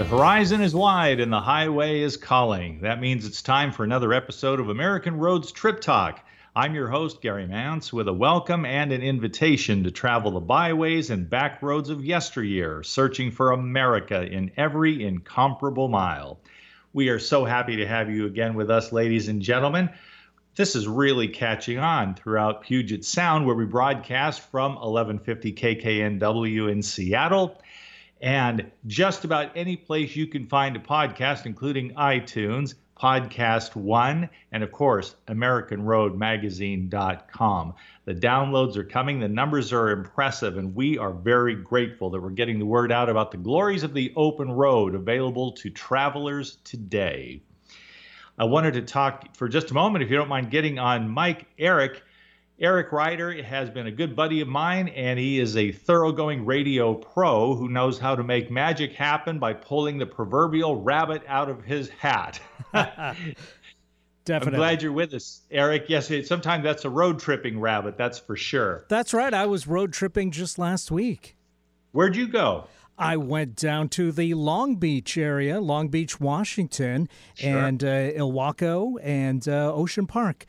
The horizon is wide and the highway is calling. That means it's time for another episode of American Roads Trip Talk. I'm your host, Gary Mance, with a welcome and an invitation to travel the byways and back roads of yesteryear, searching for America in every incomparable mile. We are so happy to have you again with us, ladies and gentlemen. This is really catching on throughout Puget Sound, where we broadcast from 1150 KKNW in Seattle and just about any place you can find a podcast, including iTunes, Podcast One, and of course, AmericanRoadMagazine.com. The downloads are coming, the numbers are impressive, and we are very grateful that we're getting the word out about the glories of the open road available to travelers today. I wanted to talk for just a moment, if you don't mind getting on Mike Eric Eric Ryder has been a good buddy of mine, and he is a thoroughgoing radio pro who knows how to make magic happen by pulling the proverbial rabbit out of his hat. Definitely. I'm glad you're with us, Eric. Yes, sometimes that's a road tripping rabbit, that's for sure. That's right. I was road tripping just last week. Where'd you go? I went down to the Long Beach area, Long Beach, Washington, sure. and uh, Ilwaco and uh, Ocean Park.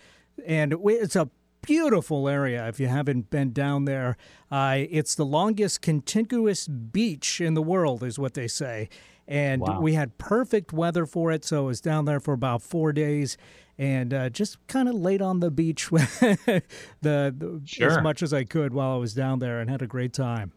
And it's a beautiful area if you haven't been down there. Uh, it's the longest contiguous beach in the world, is what they say. And wow. we had perfect weather for it, so I was down there for about four days and uh, just kind of laid on the beach the, the sure. as much as I could while I was down there and had a great time.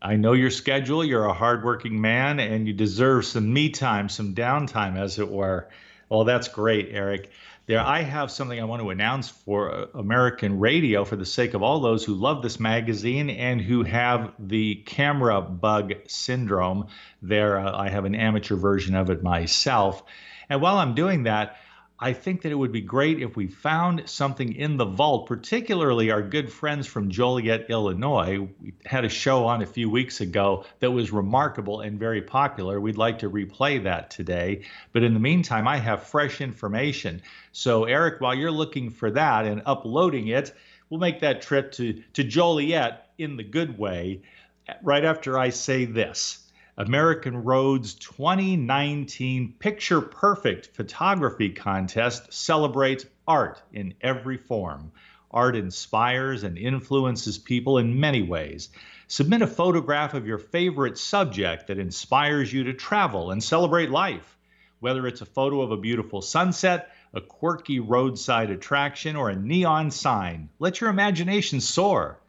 I know your schedule. You're a hardworking man, and you deserve some me time, some downtime, as it were. Well, that's great, Eric there I have something I want to announce for uh, American radio for the sake of all those who love this magazine and who have the camera bug syndrome. There, uh, I have an amateur version of it myself. And while I'm doing that, I think that it would be great if we found something in the vault, particularly our good friends from Joliet, Illinois. We had a show on a few weeks ago that was remarkable and very popular. We'd like to replay that today. But in the meantime, I have fresh information. So, Eric, while you're looking for that and uploading it, we'll make that trip to, to Joliet in the good way right after I say this. American Road's 2019 Picture Perfect Photography Contest celebrates art in every form. Art inspires and influences people in many ways. Submit a photograph of your favorite subject that inspires you to travel and celebrate life. Whether it's a photo of a beautiful sunset, a quirky roadside attraction, or a neon sign, let your imagination soar.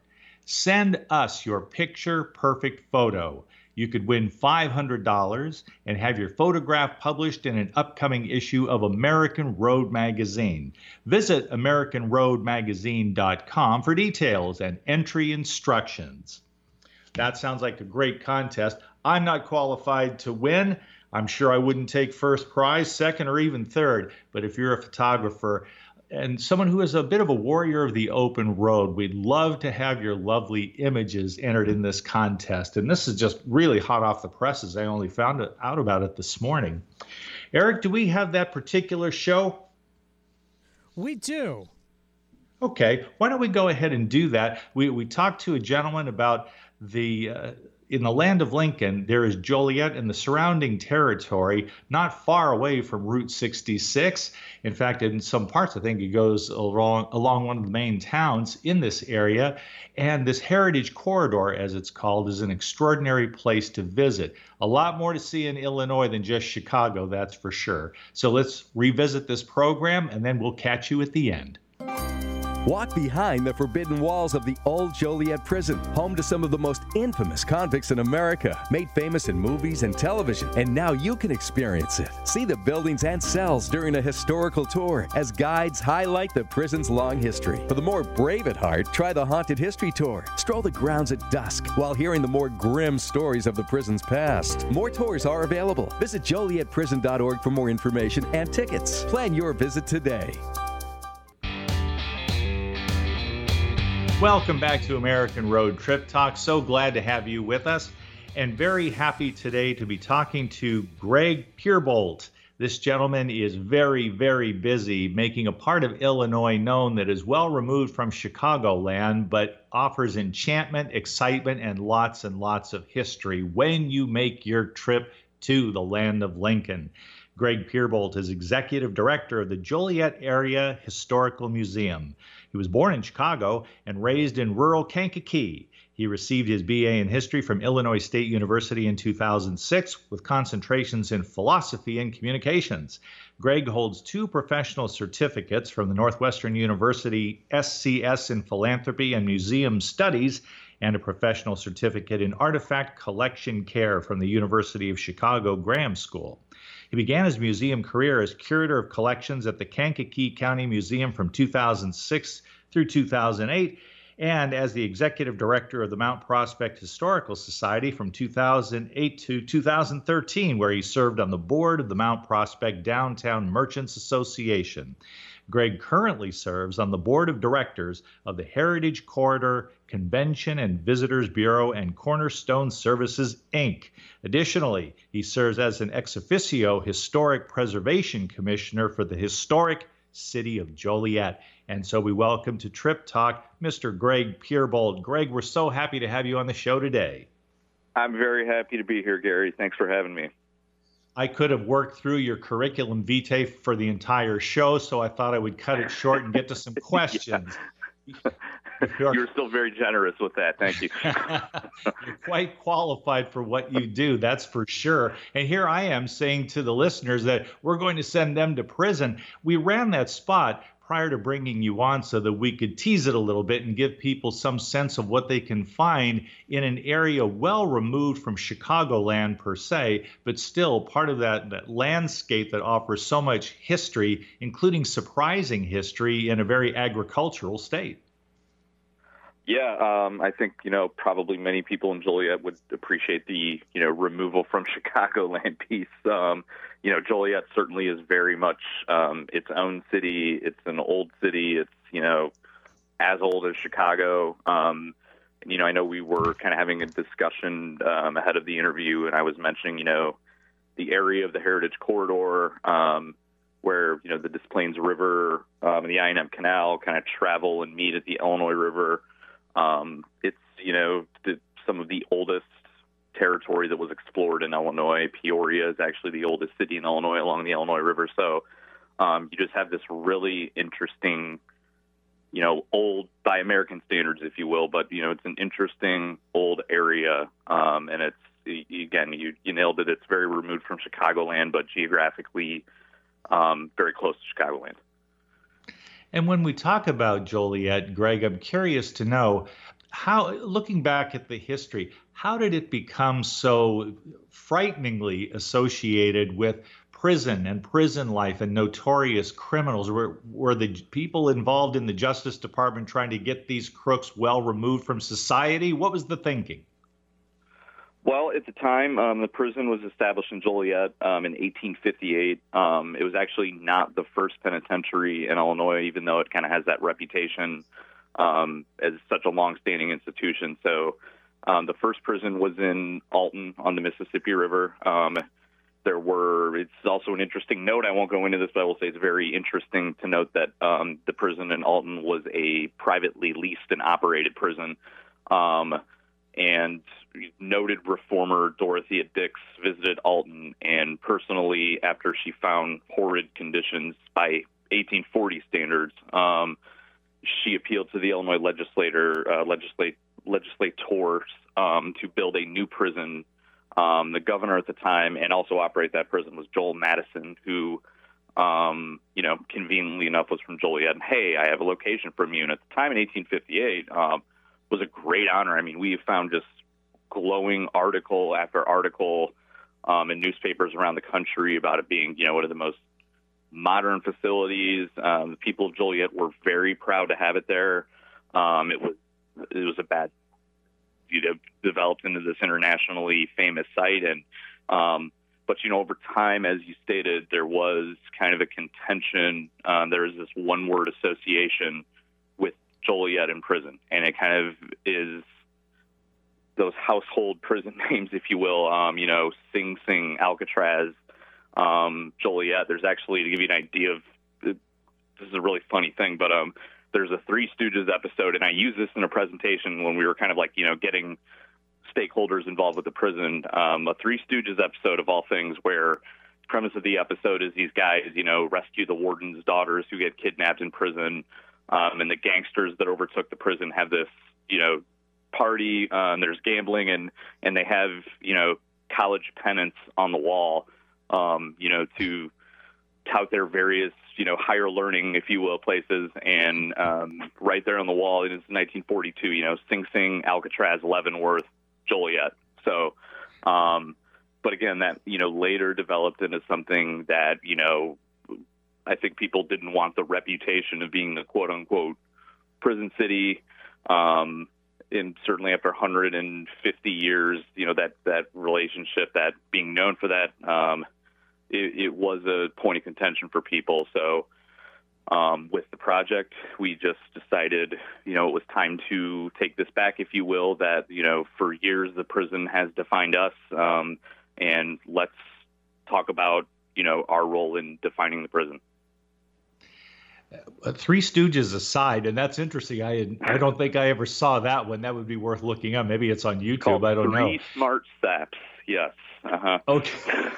Send us your picture perfect photo you could win $500 and have your photograph published in an upcoming issue of American Road Magazine. Visit AmericanRoadMagazine.com for details and entry instructions. That sounds like a great contest. I'm not qualified to win. I'm sure I wouldn't take first prize, second, or even third. But if you're a photographer, and someone who is a bit of a warrior of the open road. We'd love to have your lovely images entered in this contest. And this is just really hot off the presses. I only found out about it this morning. Eric, do we have that particular show? We do. Okay, why don't we go ahead and do that? We, we talked to a gentleman about the uh, in the land of Lincoln, there is Joliet and the surrounding territory, not far away from Route 66. In fact, in some parts, I think it goes along, along one of the main towns in this area. And this Heritage Corridor, as it's called, is an extraordinary place to visit. A lot more to see in Illinois than just Chicago, that's for sure. So let's revisit this program, and then we'll catch you at the end. Walk behind the forbidden walls of the old Joliet prison, home to some of the most infamous convicts in America, made famous in movies and television, and now you can experience it. See the buildings and cells during a historical tour as guides highlight the prison's long history. For the more brave at heart, try the Haunted History Tour. Stroll the grounds at dusk while hearing the more grim stories of the prison's past. More tours are available. Visit jolietprison.org for more information and tickets. Plan your visit today. Welcome back to American Road Trip Talk. So glad to have you with us, and very happy today to be talking to Greg Peerbolte. This gentleman is very, very busy making a part of Illinois known that is well removed from Chicagoland, but offers enchantment, excitement, and lots and lots of history when you make your trip to the land of Lincoln. Greg Peerbolte is executive director of the Joliet Area Historical Museum. He was born in Chicago and raised in rural Kankakee. He received his BA in history from Illinois State University in 2006 with concentrations in philosophy and communications. Greg holds two professional certificates from the Northwestern University SCS in philanthropy and museum studies and a professional certificate in artifact collection care from the University of Chicago Graham School. He began his museum career as curator of collections at the Kankakee County Museum from 2006 through 2008 and as the executive director of the Mount Prospect Historical Society from 2008 to 2013, where he served on the board of the Mount Prospect Downtown Merchants Association. Greg currently serves on the board of directors of the Heritage Corridor Convention and Visitors Bureau and Cornerstone Services, Inc. Additionally, he serves as an ex officio historic preservation commissioner for the historic city of Joliet. And so we welcome to Trip Talk Mr. Greg Peerbolte. Greg, we're so happy to have you on the show today. I'm very happy to be here, Gary. Thanks for having me. I could have worked through your curriculum vitae for the entire show, so I thought I would cut it short and get to some questions. You're still very generous with that. Thank you. You're quite qualified for what you do, that's for sure. And here I am saying to the listeners that we're going to send them to prison. We ran that spot prior to bringing you on so that we could tease it a little bit and give people some sense of what they can find in an area well removed from Chicagoland per se, but still part of that, that landscape that offers so much history, including surprising history in a very agricultural state. Yeah, um, I think you know probably many people in Joliet would appreciate the you know removal from Chicagoland piece. Um, you know, Joliet certainly is very much um, its own city. It's an old city. It's you know as old as Chicago. Um, you know, I know we were kind of having a discussion um, ahead of the interview, and I was mentioning you know the area of the Heritage Corridor. Um, where you know the Des Plaines River um, and the I&M Canal kind of travel and meet at the Illinois River. Um, it's you know the, some of the oldest territory that was explored in Illinois. Peoria is actually the oldest city in Illinois along the Illinois River. So um, you just have this really interesting, you know, old by American standards, if you will, but you know, it's an interesting old area, um, and it's again, you you nailed it. It's very removed from Chicagoland, but geographically um, very close to Chicagoland. And when we talk about Joliet, Greg, I'm curious to know how, looking back at the history, how did it become so frighteningly associated with prison and prison life and notorious criminals? Were, were the people involved in the Justice Department trying to get these crooks well removed from society? What was the thinking? Well, at the time, um, the prison was established in Joliet um, in 1858. Um, it was actually not the first penitentiary in Illinois, even though it kind of has that reputation um, as such a long-standing institution. So, um, the first prison was in Alton on the Mississippi River. Um, there were. It's also an interesting note. I won't go into this, but I will say it's very interesting to note that the prison in Alton was a privately leased and operated prison. And noted reformer Dorothea Dix visited Alton, and personally, after she found horrid conditions by 1840 standards, um, she appealed to the Illinois legislator, uh, legislate, legislators um, to build a new prison. Um, the governor at the time and also operate that prison was Joel Matteson, who, um, you know, conveniently enough was from Joliet. And hey, I have a location from you. And at the time in 1858, um, was a great honor. I mean, we found just glowing article after article um, in newspapers around the country about it being, you know, one of the most modern facilities. Um, the people of Joliet were very proud to have it there. Um, it was it was a bad you know developed into this internationally famous site and um, but you know over time as you stated there was kind of a contention um, there was this one word association Joliet in prison and it kind of is those household prison names, if you will. Um, you know, Sing Sing, Alcatraz, um, Joliet. There's actually to give you an idea of this is a really funny thing, but um, there's a Three Stooges episode, and I use this in a presentation when we were kind of like you know getting stakeholders involved with the prison. Um, a Three Stooges episode of all things, where premise of the episode is these guys, you know, rescue the warden's daughters who get kidnapped in prison, um, and the gangsters that overtook the prison have this, you know, party. Um, there's gambling, and and they have, you know, college pennants on the wall, um, you know, to tout their various, you know, higher learning, if you will, places. And um, right there on the wall, it is 1942, you know, Sing Sing, Alcatraz, Leavenworth, Joliet. So, um, but again, that, you know, later developed into something that, you know, I think people didn't want the reputation of being the quote unquote prison city. Um, and certainly after 150 years, you know, that, that relationship, that being known for that, um, it, it was a point of contention for people. So, um, with the project, we just decided, you know, it was time to take this back, if you will. That you know, for years the prison has defined us, um, and let's talk about you know our role in defining the prison. Uh, Three Stooges aside, and that's interesting. I I don't think I ever saw that one. That would be worth looking up. Maybe it's on YouTube. Called I don't Three know. Smart Saps. Yes. Uh-huh. Okay.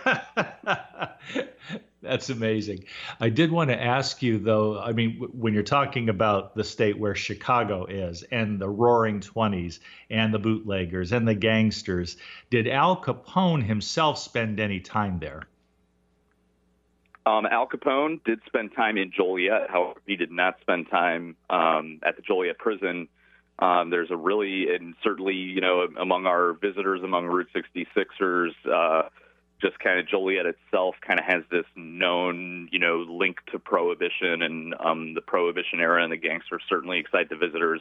That's amazing. I did want to ask you, though, I mean, w- when you're talking about the state where Chicago is and the roaring 20s and the bootleggers and the gangsters, did Al Capone himself spend any time there? Um, Al Capone did spend time in Joliet. However, he did not spend time um, at the Joliet prison. Um, there's a really, and certainly, you know, among our visitors, among Route 66ers, uh, just kind of Joliet itself kind of has this known, you know, link to Prohibition and um, the Prohibition era, and the gangsters certainly excite the visitors.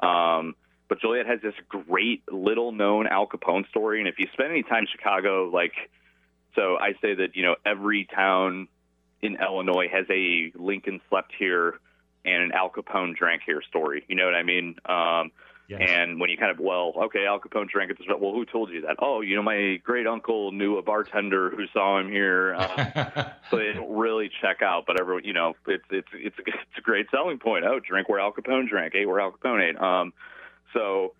Um, but Joliet has this great little known Al Capone story, and if you spend any time in Chicago, like, so I say that you know every town in Illinois has a Lincoln slept here and an Al Capone drank here story. You know what I mean? Um, Yes. and when you kind of, well, okay, Al Capone drank at this, well, who told you that? Oh, you know, my great uncle knew a bartender who saw him here. Um, so it really check out, but everyone, you know, it's it's it's a, it's a great selling point. Oh, drink where Al Capone drank, ate where Al Capone ate. Um, so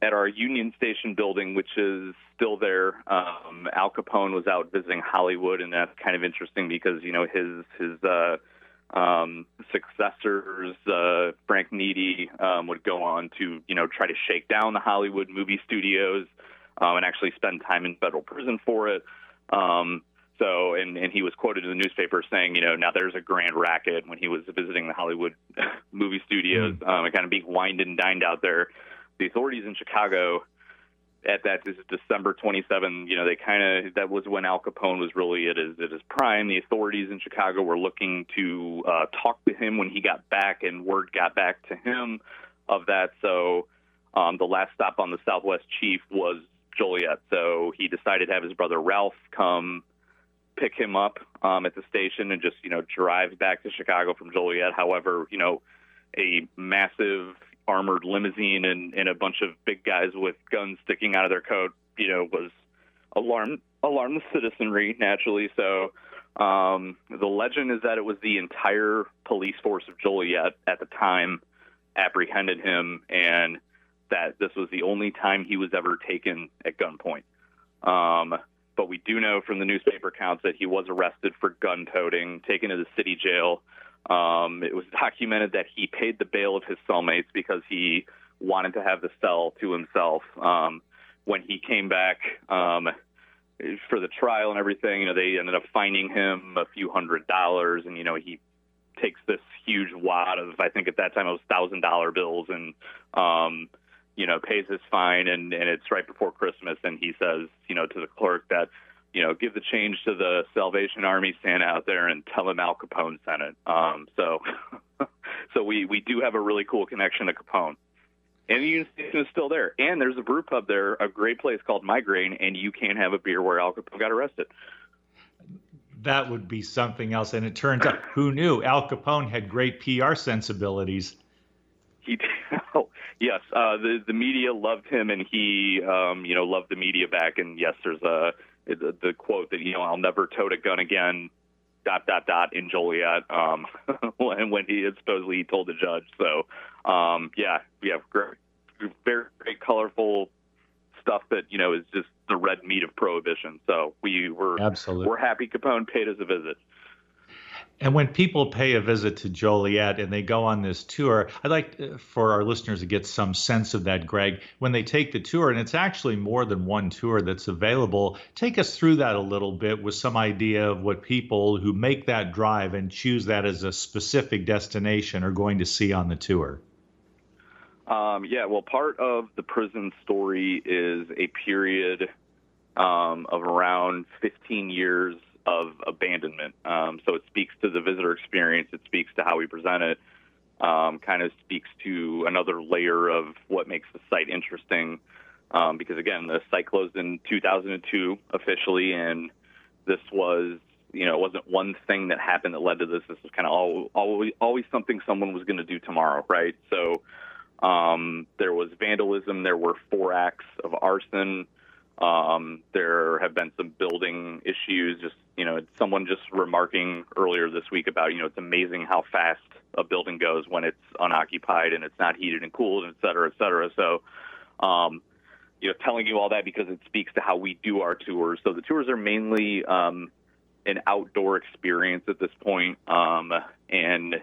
at our Union Station building, which is still there, um, Al Capone was out visiting Hollywood, and that's kind of interesting because you know his his uh, um, successors, uh, Frank Nitti, um, would go on to you know try to shake down the Hollywood movie studios um, and actually spend time in federal prison for it. Um, so, and, and he was quoted in the newspaper saying, you know, now there's a grand racket when he was visiting the Hollywood movie studios um, and kind of being wined and dined out there. The authorities in Chicago at that this is December 27, you know, they kind of that was when Al Capone was really at his at his prime. The authorities in Chicago were looking to uh, talk to him when he got back, and word got back to him of that. So um, the last stop on the Southwest Chief was Joliet. So he decided to have his brother Ralph come pick him up um, at the station and just you know drive back to Chicago from Joliet. However, you know, a massive armored limousine and, and a bunch of big guys with guns sticking out of their coat, you know, was alarm alarm the citizenry naturally. So um, the legend is that it was the entire police force of Joliet at the time apprehended him, and that this was the only time he was ever taken at gunpoint. Um, but we do know from the newspaper accounts that he was arrested for gun toting, taken to the city jail. Um, it was documented that he paid the bail of his cellmates because he wanted to have the cell to himself. Um, when he came back um, for the trial and everything, you know, they ended up finding him a few hundred dollars, and you know, he takes this huge wad of, I think at that time it was thousand dollar bills, and um, you know, pays his fine, and and it's right before Christmas, and he says, you know, to the clerk that you know, give the change to the Salvation Army stand out there and tell him Al Capone sent it. Um, so, so we we do have a really cool connection to Capone. And the Union Station is still there. And there's a brew pub there, a great place called Migraine, and you can have a beer where Al Capone got arrested. That would be something else. And it turns out, who knew Al Capone had great PR sensibilities? He, oh, yes, uh, the the media loved him, and he, um, you know, loved the media back. And yes, there's a the, the quote that you know I'll never tote a gun again. Dot dot dot in Joliet, um, when when he had supposedly told the judge. So, um, yeah, yeah, great, very, very colorful stuff that you know is just the red meat of prohibition. So we were absolutely we're happy Capone paid us a visit. And when people pay a visit to Joliet and they go on this tour, I'd like uh, for our listeners to get some sense of that, Greg. When they take the tour, and it's actually more than one tour that's available, take us through that a little bit with some idea of what people who make that drive and choose that as a specific destination are going to see on the tour. Um, yeah, well, part of the prison story is a period um, of around 15 years of abandonment. Um, so it speaks to the visitor experience. It speaks to how we present it. Um, kind of speaks to another layer of what makes the site interesting. Um, because again, the site closed in 2002 officially, and this was, you know, it wasn't one thing that happened that led to this. This was kind of all, always, always something someone was going to do tomorrow, right? So um, there was vandalism. There were four acts of arson. Um, there have been some building issues. Just you know, someone just remarking earlier this week about you know it's amazing how fast a building goes when it's unoccupied and it's not heated and cooled, et cetera, et cetera. So, um, you know, telling you all that because it speaks to how we do our tours. So the tours are mainly um, an outdoor experience at this point, um, and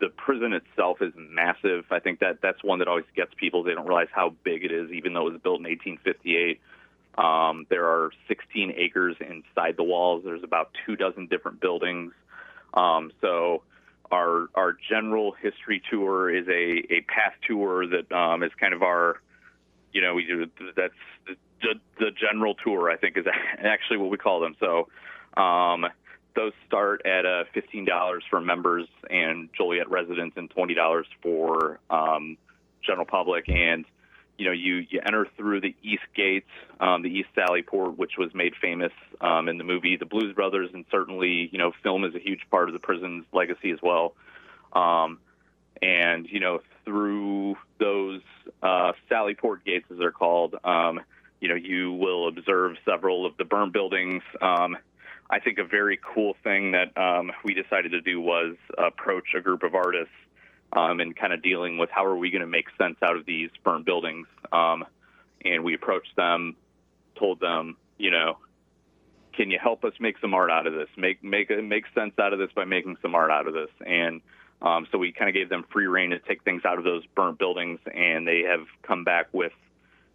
the prison itself is massive. I think that that's one that always gets people. They don't realize how big it is, even though it was built in 1858. Um, there are 16 acres inside the walls. There's about two dozen different buildings. Um, so our our general history tour is a, a path tour that um, is kind of our, you know, we that's the, the general tour. I think is actually what we call them. So um, those start at uh, $15 for members and Joliet residents, and $20 for um, general public. And you know, you, you enter through the east gates, um, the East Sally Port, which was made famous um, in the movie The Blues Brothers, and certainly, you know, film is a huge part of the prison's legacy as well. Um, and you know, through those uh, Sally Port gates, as they're called, um, you know, you will observe several of the burn buildings. Um, I think a very cool thing that um, we decided to do was approach a group of artists um, and kind of dealing with how are we going to make sense out of these burnt buildings. Um, and we approached them, told them, you know, can you help us make some art out of this? Make make make sense out of this by making some art out of this. And um, so we kind of gave them free rein to take things out of those burnt buildings, and they have come back with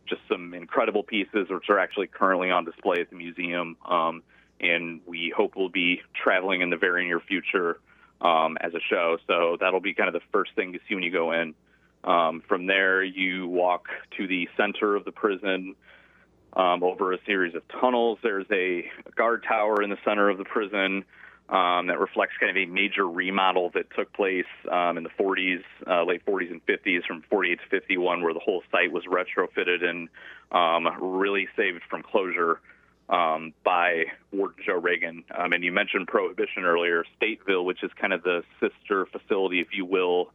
just some incredible pieces, which are actually currently on display at the museum. Um, and we hope will be traveling in the very near future um, as a show. So that'll be kind of the first thing you see when you go in. Um, from there, you walk to the center of the prison um, over a series of tunnels. There's a guard tower in the center of the prison um, that reflects kind of a major remodel that took place um, in the 40s, uh, late 40s and 50s, from 48 to 51, where the whole site was retrofitted and um, really saved from closure um, by Warden Joe Ragen. Um, and you mentioned Prohibition earlier. Stateville, which is kind of the sister facility, if you will,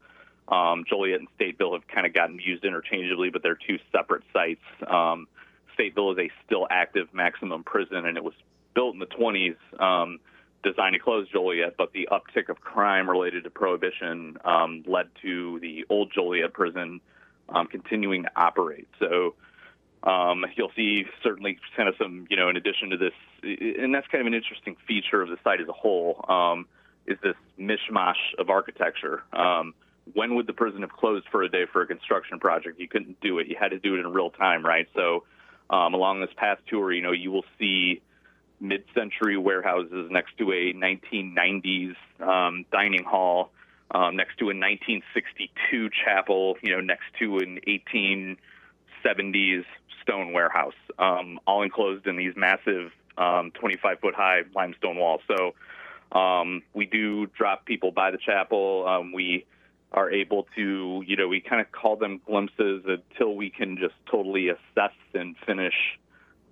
um, Joliet and Stateville have kind of gotten used interchangeably, but they're two separate sites. Um, Stateville is a still active maximum prison, and it was built in the 20s, um, designed to close Joliet, but the uptick of crime related to Prohibition um, led to the old Joliet prison um, continuing to operate. So um, you'll see certainly kind of some, you know, in addition to this, and that's kind of an interesting feature of the site as a whole, um, is this mishmash of architecture. Um, when would the prison have closed for a day for a construction project? You couldn't do it. You had to do it in real time, right? So um, along this path tour, you know, you will see mid-century warehouses next to a 1990s um, dining hall, um, next to a 1962 chapel, you know, next to an 1870s stone warehouse, um, all enclosed in these massive um, 25 foot high limestone walls. So um, we do drop people by the chapel. Um, we are able to, you know, we kind of call them glimpses until we can just totally assess and finish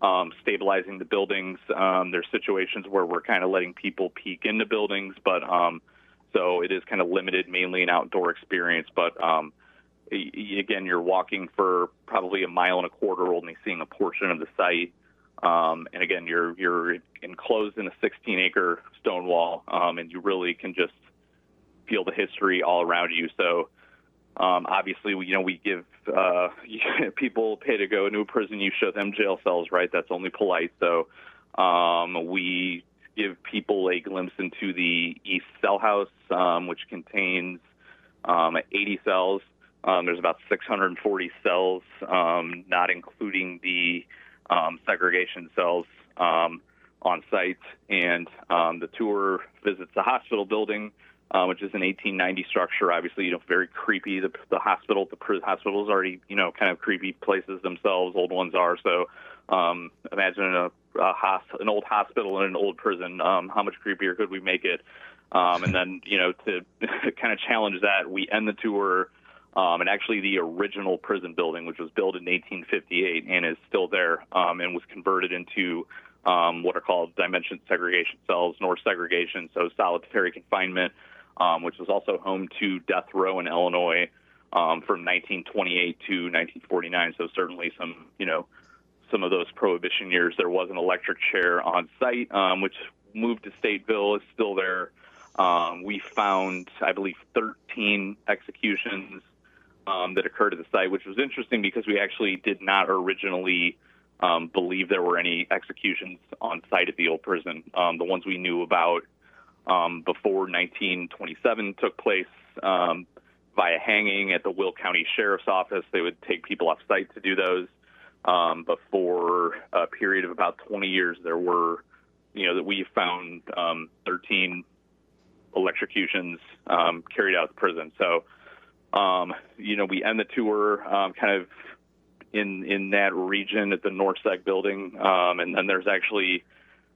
um, stabilizing the buildings. Um, there's situations where we're kind of letting people peek into buildings, but um, so it is kind of limited, mainly an outdoor experience. But um, again, you're walking for probably a mile and a quarter, only seeing a portion of the site. Um, and again, you're you're enclosed in a 16-acre stone wall, um, and you really can just feel the history all around you. So, Um, obviously, you know, we give uh, people pay to go into a prison. You show them jail cells, right? That's only polite. So um, we give people a glimpse into the East Cell House, um, which contains um, 80 cells. Um, there's about 640 cells, um, not including the um, segregation cells um, on site. And um, the tour visits the hospital building, uh, which is an 1890 structure. Obviously, you know, very creepy. The, the hospital, the prison hospital is already, you know, kind of creepy places themselves. Old ones are. So um, imagine a, a hosp- an old hospital and an old prison. How much creepier could we make it? And then, you know, to kind of challenge that, we end the tour. Um, and actually, the original prison building, which was built in 1858 and is still there, um, and was converted into um, what are called dimension segregation cells, nor segregation, so solitary confinement, um, which was also home to death row in Illinois um, from 1928 to 1949. So certainly some, you know, some of those prohibition years, there was an electric chair on site, um, which moved to Stateville, is still there. We found, I believe, 13 executions um, that occurred at the site, which was interesting because we actually did not originally um, believe there were any executions on site at the old prison. Um, the ones we knew about um, before 1927 took place um, via hanging at the Will County Sheriff's Office. They would take people off site to do those. Um, but for a period of about 20 years, there were, you know, that we found 13 electrocutions carried out at the prison. So um, you know, we end the tour um, kind of in in that region at the NORSEC building, um, and then there's actually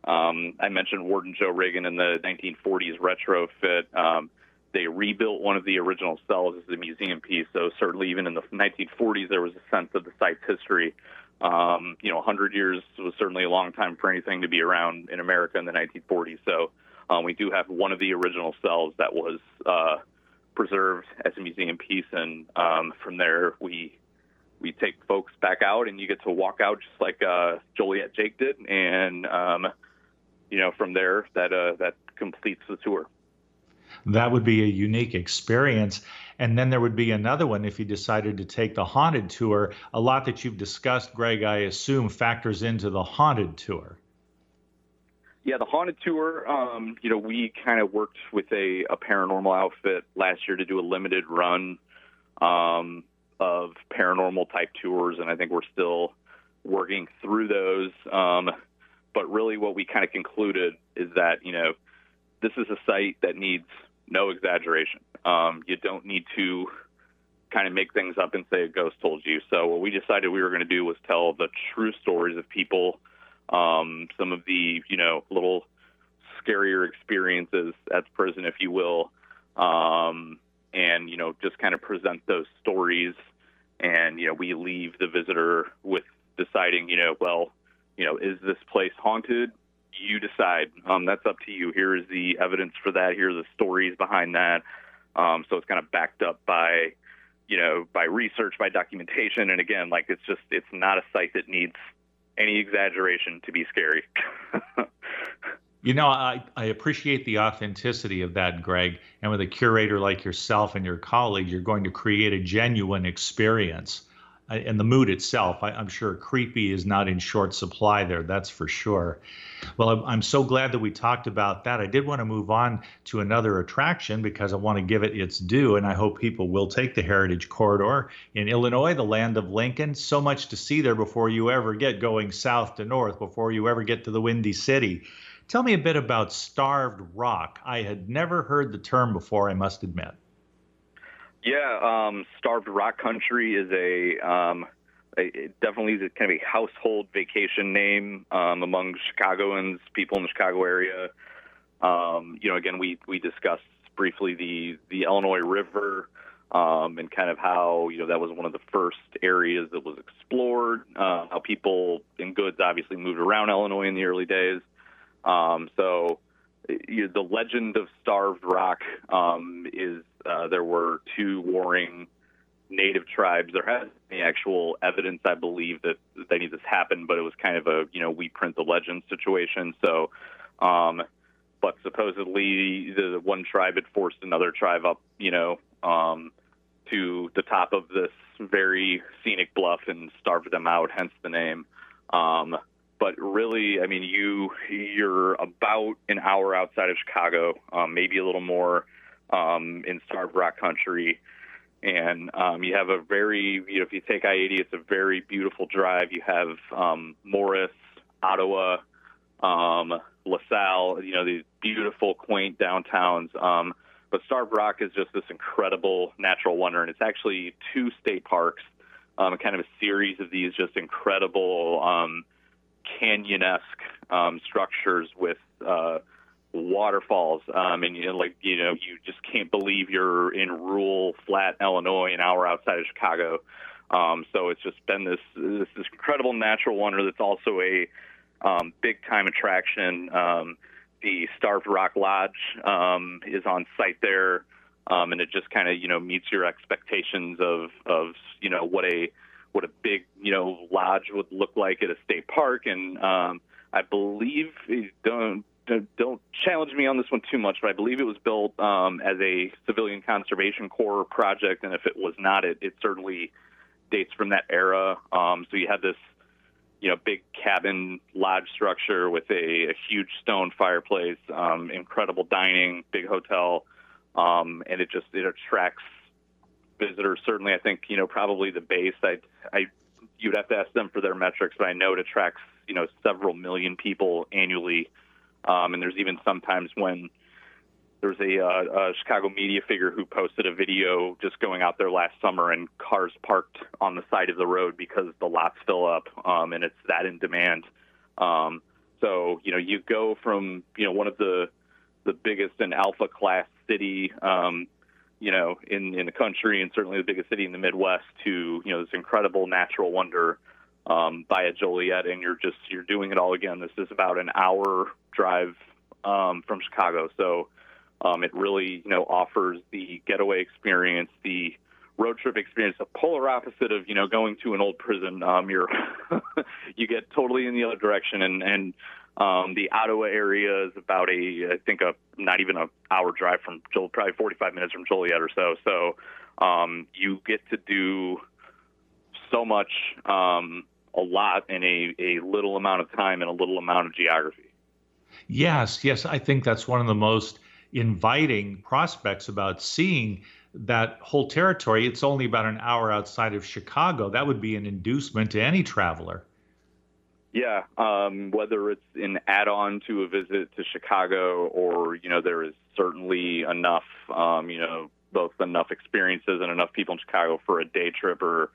um, I mentioned Warden Joe Ragen in the 1940s retrofit. Um, they rebuilt one of the original cells as a museum piece. So certainly, even in the 1940s, there was a sense of the site's history. Um, you know, 100 years was certainly a long time for anything to be around in America in the 1940s. So we do have one of the original cells that was uh, preserved as a museum piece, and um, from there we we take folks back out, and you get to walk out just like uh, Joliet Jake did, and um, you know from there that uh, that completes the tour. That would be a unique experience. And then there would be another one if you decided to take the haunted tour. A lot that you've discussed, Greg, I assume factors into the haunted tour. Yeah, the haunted tour. Um, you know, we kind of worked with a, a, paranormal outfit last year to do a limited run um, of paranormal type tours, and I think we're still working through those. Um, but really, what we kind of concluded is that you know, this is a site that needs no exaggeration. Um, you don't need to kind of make things up and say a ghost told you. So what we decided we were going to do was tell the true stories of people um, some of the you know little scarier experiences at the prison, if you will, um, and you know just kind of present those stories, and you know we leave the visitor with deciding, you know, well, you know, is this place haunted? You decide. Um, that's up to you. Here is the evidence for that. Here are the stories behind that. Um, so it's kind of backed up by, you know, by research, by documentation, and again, like it's just it's not a site that needs any exaggeration to be scary. you know, I, I appreciate the authenticity of that, Greg. And with a curator like yourself and your colleague, you're going to create a genuine experience. And the mood itself, I, am sure creepy is not in short supply there, that's for sure. Well, I'm so glad that we talked about that. I did want to move on to another attraction because I want to give it its due, and I hope people will take the Heritage Corridor in Illinois, the land of Lincoln. So much to see there before you ever get going south to north, before you ever get to the Windy City. Tell me a bit about Starved Rock. I had never heard the term before, I must admit. Yeah, um, Starved Rock Country is a um, it definitely is a kind of a household vacation name um, among Chicagoans, people in the Chicago area. Um, you know, again, we we discussed briefly the the Illinois River um, and kind of how you know that was one of the first areas that was explored. Uh, how people and goods obviously moved around Illinois in the early days. Um, so you know, the legend of Starved Rock um, is uh, there were two warring native tribes. There hasn't any actual evidence, I believe, that, that any of this happened, but it was kind of a you know we print the legend situation. So, um, but supposedly the, one tribe had forced another tribe up, you know, um, to the top of this very scenic bluff and starved them out, hence the name. Um, but really, I mean, you you're about an hour outside of Chicago, um, maybe a little more um, in Starved Rock country, and um, you have a very you know if you take I-80, it's a very beautiful drive. You have um, Morris, Ottawa, um, LaSalle, you know these beautiful, quaint downtowns. Um, but Starved Rock is just this incredible natural wonder, and it's actually two state parks, um, kind of a series of these just incredible um, canyon-esque um, structures with uh, waterfalls, um, and you know, like you know, you just can't believe you're in rural, flat Illinois, an hour outside of Chicago. Um, so it's just been this, this this incredible natural wonder that's also a um, big time attraction. Um, the Starved Rock Lodge um, is on site there, um, and it just kind of you know meets your expectations of of you know what a what a big you know lodge would look like at a state park. And um, I believe don't don't challenge me on this one too much, but I believe it was built um, as a civilian conservation corps project, and if it was not, it, it certainly dates from that era. Um, so you had this you know, big cabin lodge structure with a, a huge stone fireplace, um, incredible dining, big hotel, um, and it just it attracts visitors. Certainly, I think you know probably the base. I, I you'd have to ask them for their metrics, but I know it attracts you know several million people annually, um, and there's even sometimes when there's a, uh, a Chicago media figure who posted a video just going out there last summer and cars parked on the side of the road because the lots fill up um, and it's that in demand. Um, so you know you go from you know one of the the biggest and alpha class city um, you know in in the country and certainly the biggest city in the Midwest to you know this incredible natural wonder um, by a Joliet and you're just you're doing it all again. This is about an hour drive um, from Chicago, so um, it really, you know, offers the getaway experience, the road trip experience, the polar opposite of, you know, going to an old prison. Um, you're you get totally in the other direction, and and um, the Ottawa area is about a, I think, a not even an hour drive from Joliet, probably 45 minutes from Joliet or so. So um, you get to do so much, um, a lot in a, a little amount of time and a little amount of geography. Yes, yes, I think that's one of the most inviting prospects about seeing that whole territory. It's only about an hour outside of Chicago. That would be an inducement to any traveler. Yeah, um, whether it's an add-on to a visit to Chicago, or you know, there is certainly enough, um, you know, both enough experiences and enough people in Chicago for a day trip or,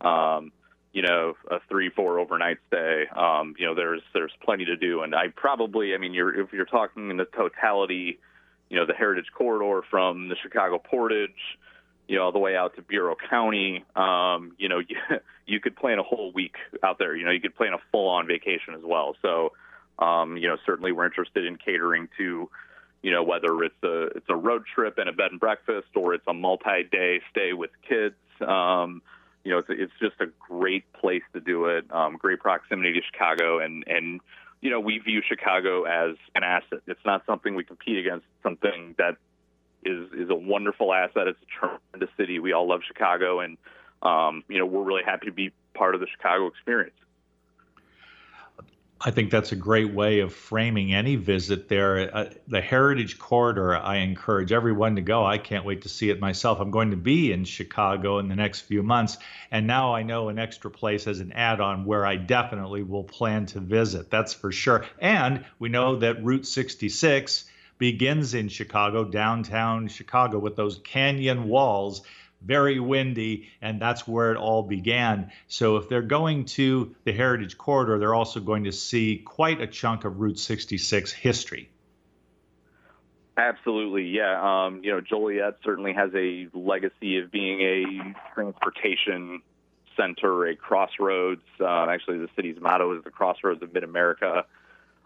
um, you know, a three, four overnight stay. Um, you know, there's there's plenty to do, and I probably, I mean, you're if you're talking in the totality you know, the Heritage Corridor from the Chicago Portage, you know, all the way out to Bureau County. Um, you know, you, you could plan a whole week out there. You know, you could plan a full-on vacation as well. So, um, you know, certainly we're interested in catering to, you know, whether it's a it's a road trip and a bed and breakfast or it's a multi-day stay with kids. Um, you know, it's it's just a great place to do it. Um, great proximity to Chicago, and and you know, we view Chicago as an asset. It's not something we compete against. Something that is is a wonderful asset. It's a tremendous city. We all love Chicago, and um, you know, we're really happy to be part of the Chicago experience. I think that's a great way of framing any visit there. Uh, the Heritage Corridor, I encourage everyone to go. I can't wait to see it myself. I'm going to be in Chicago in the next few months. And now I know an extra place as an add on where I definitely will plan to visit. That's for sure. And we know that Route 66 begins in Chicago, downtown Chicago, with those canyon walls very windy, and that's where it all began. So if they're going to the Heritage Corridor, they're also going to see quite a chunk of Route 66 history. Absolutely, yeah. Um, you know, Joliet certainly has a legacy of being a transportation center, a crossroads. Uh, actually, the city's motto is the crossroads of Mid America.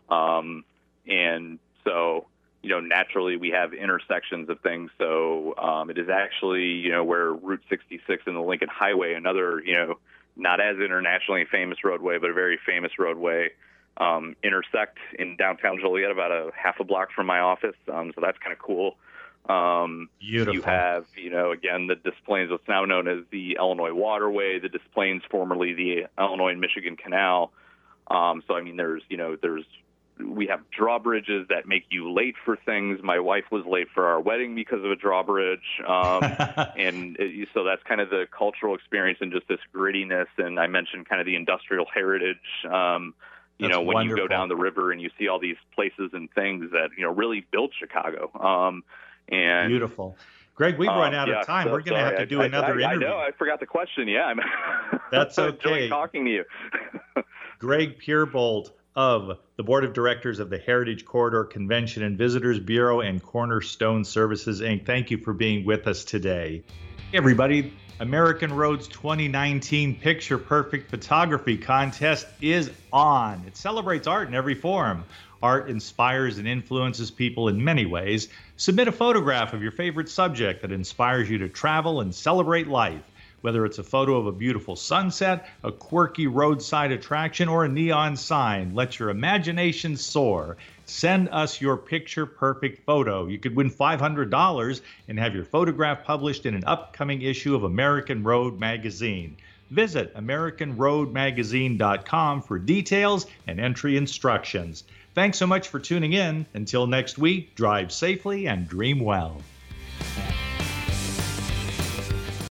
Um, and so, you know, naturally we have intersections of things. So um, it is actually, you know, where Route 66 and the Lincoln Highway, another, you know, not as internationally famous roadway, but a very famous roadway, um, intersect in downtown Joliet, about a half a block from my office. Um, so that's kind of cool. Um, Beautiful. You have, you know, again, the Des Plaines, what's now known as the Illinois Waterway, the Des Plaines, formerly the Illinois and Michigan Canal. Um, so, I mean, there's, you know, there's, we have drawbridges that make you late for things. My wife was late for our wedding because of a drawbridge. Um, and it, so that's kind of the cultural experience and just this grittiness. And I mentioned kind of the industrial heritage. Um, you That's know, when wonderful. you go down the river and you see all these places and things that, you know, really built Chicago. Um, and Beautiful. Greg, we've run um, out yeah, of time. so We're going to have to do I, another I, interview. I know. I forgot the question. Yeah. I'm That's okay. talking to you. Greg Peerbolte of the Board of Directors of the Heritage Corridor Convention and Visitors Bureau and Cornerstone Services, Inc. Thank you for being with us today. Hey, everybody, American Roads 2019 Picture Perfect Photography Contest is on. It celebrates art in every form. Art inspires and influences people in many ways. Submit a photograph of your favorite subject that inspires you to travel and celebrate life. Whether it's a photo of a beautiful sunset, a quirky roadside attraction, or a neon sign, let your imagination soar. Send us your picture perfect photo. You could win $500 and have your photograph published in an upcoming issue of American Road Magazine. Visit AmericanRoadMagazine.com for details and entry instructions. Thanks so much for tuning in. Until next week, drive safely and dream well.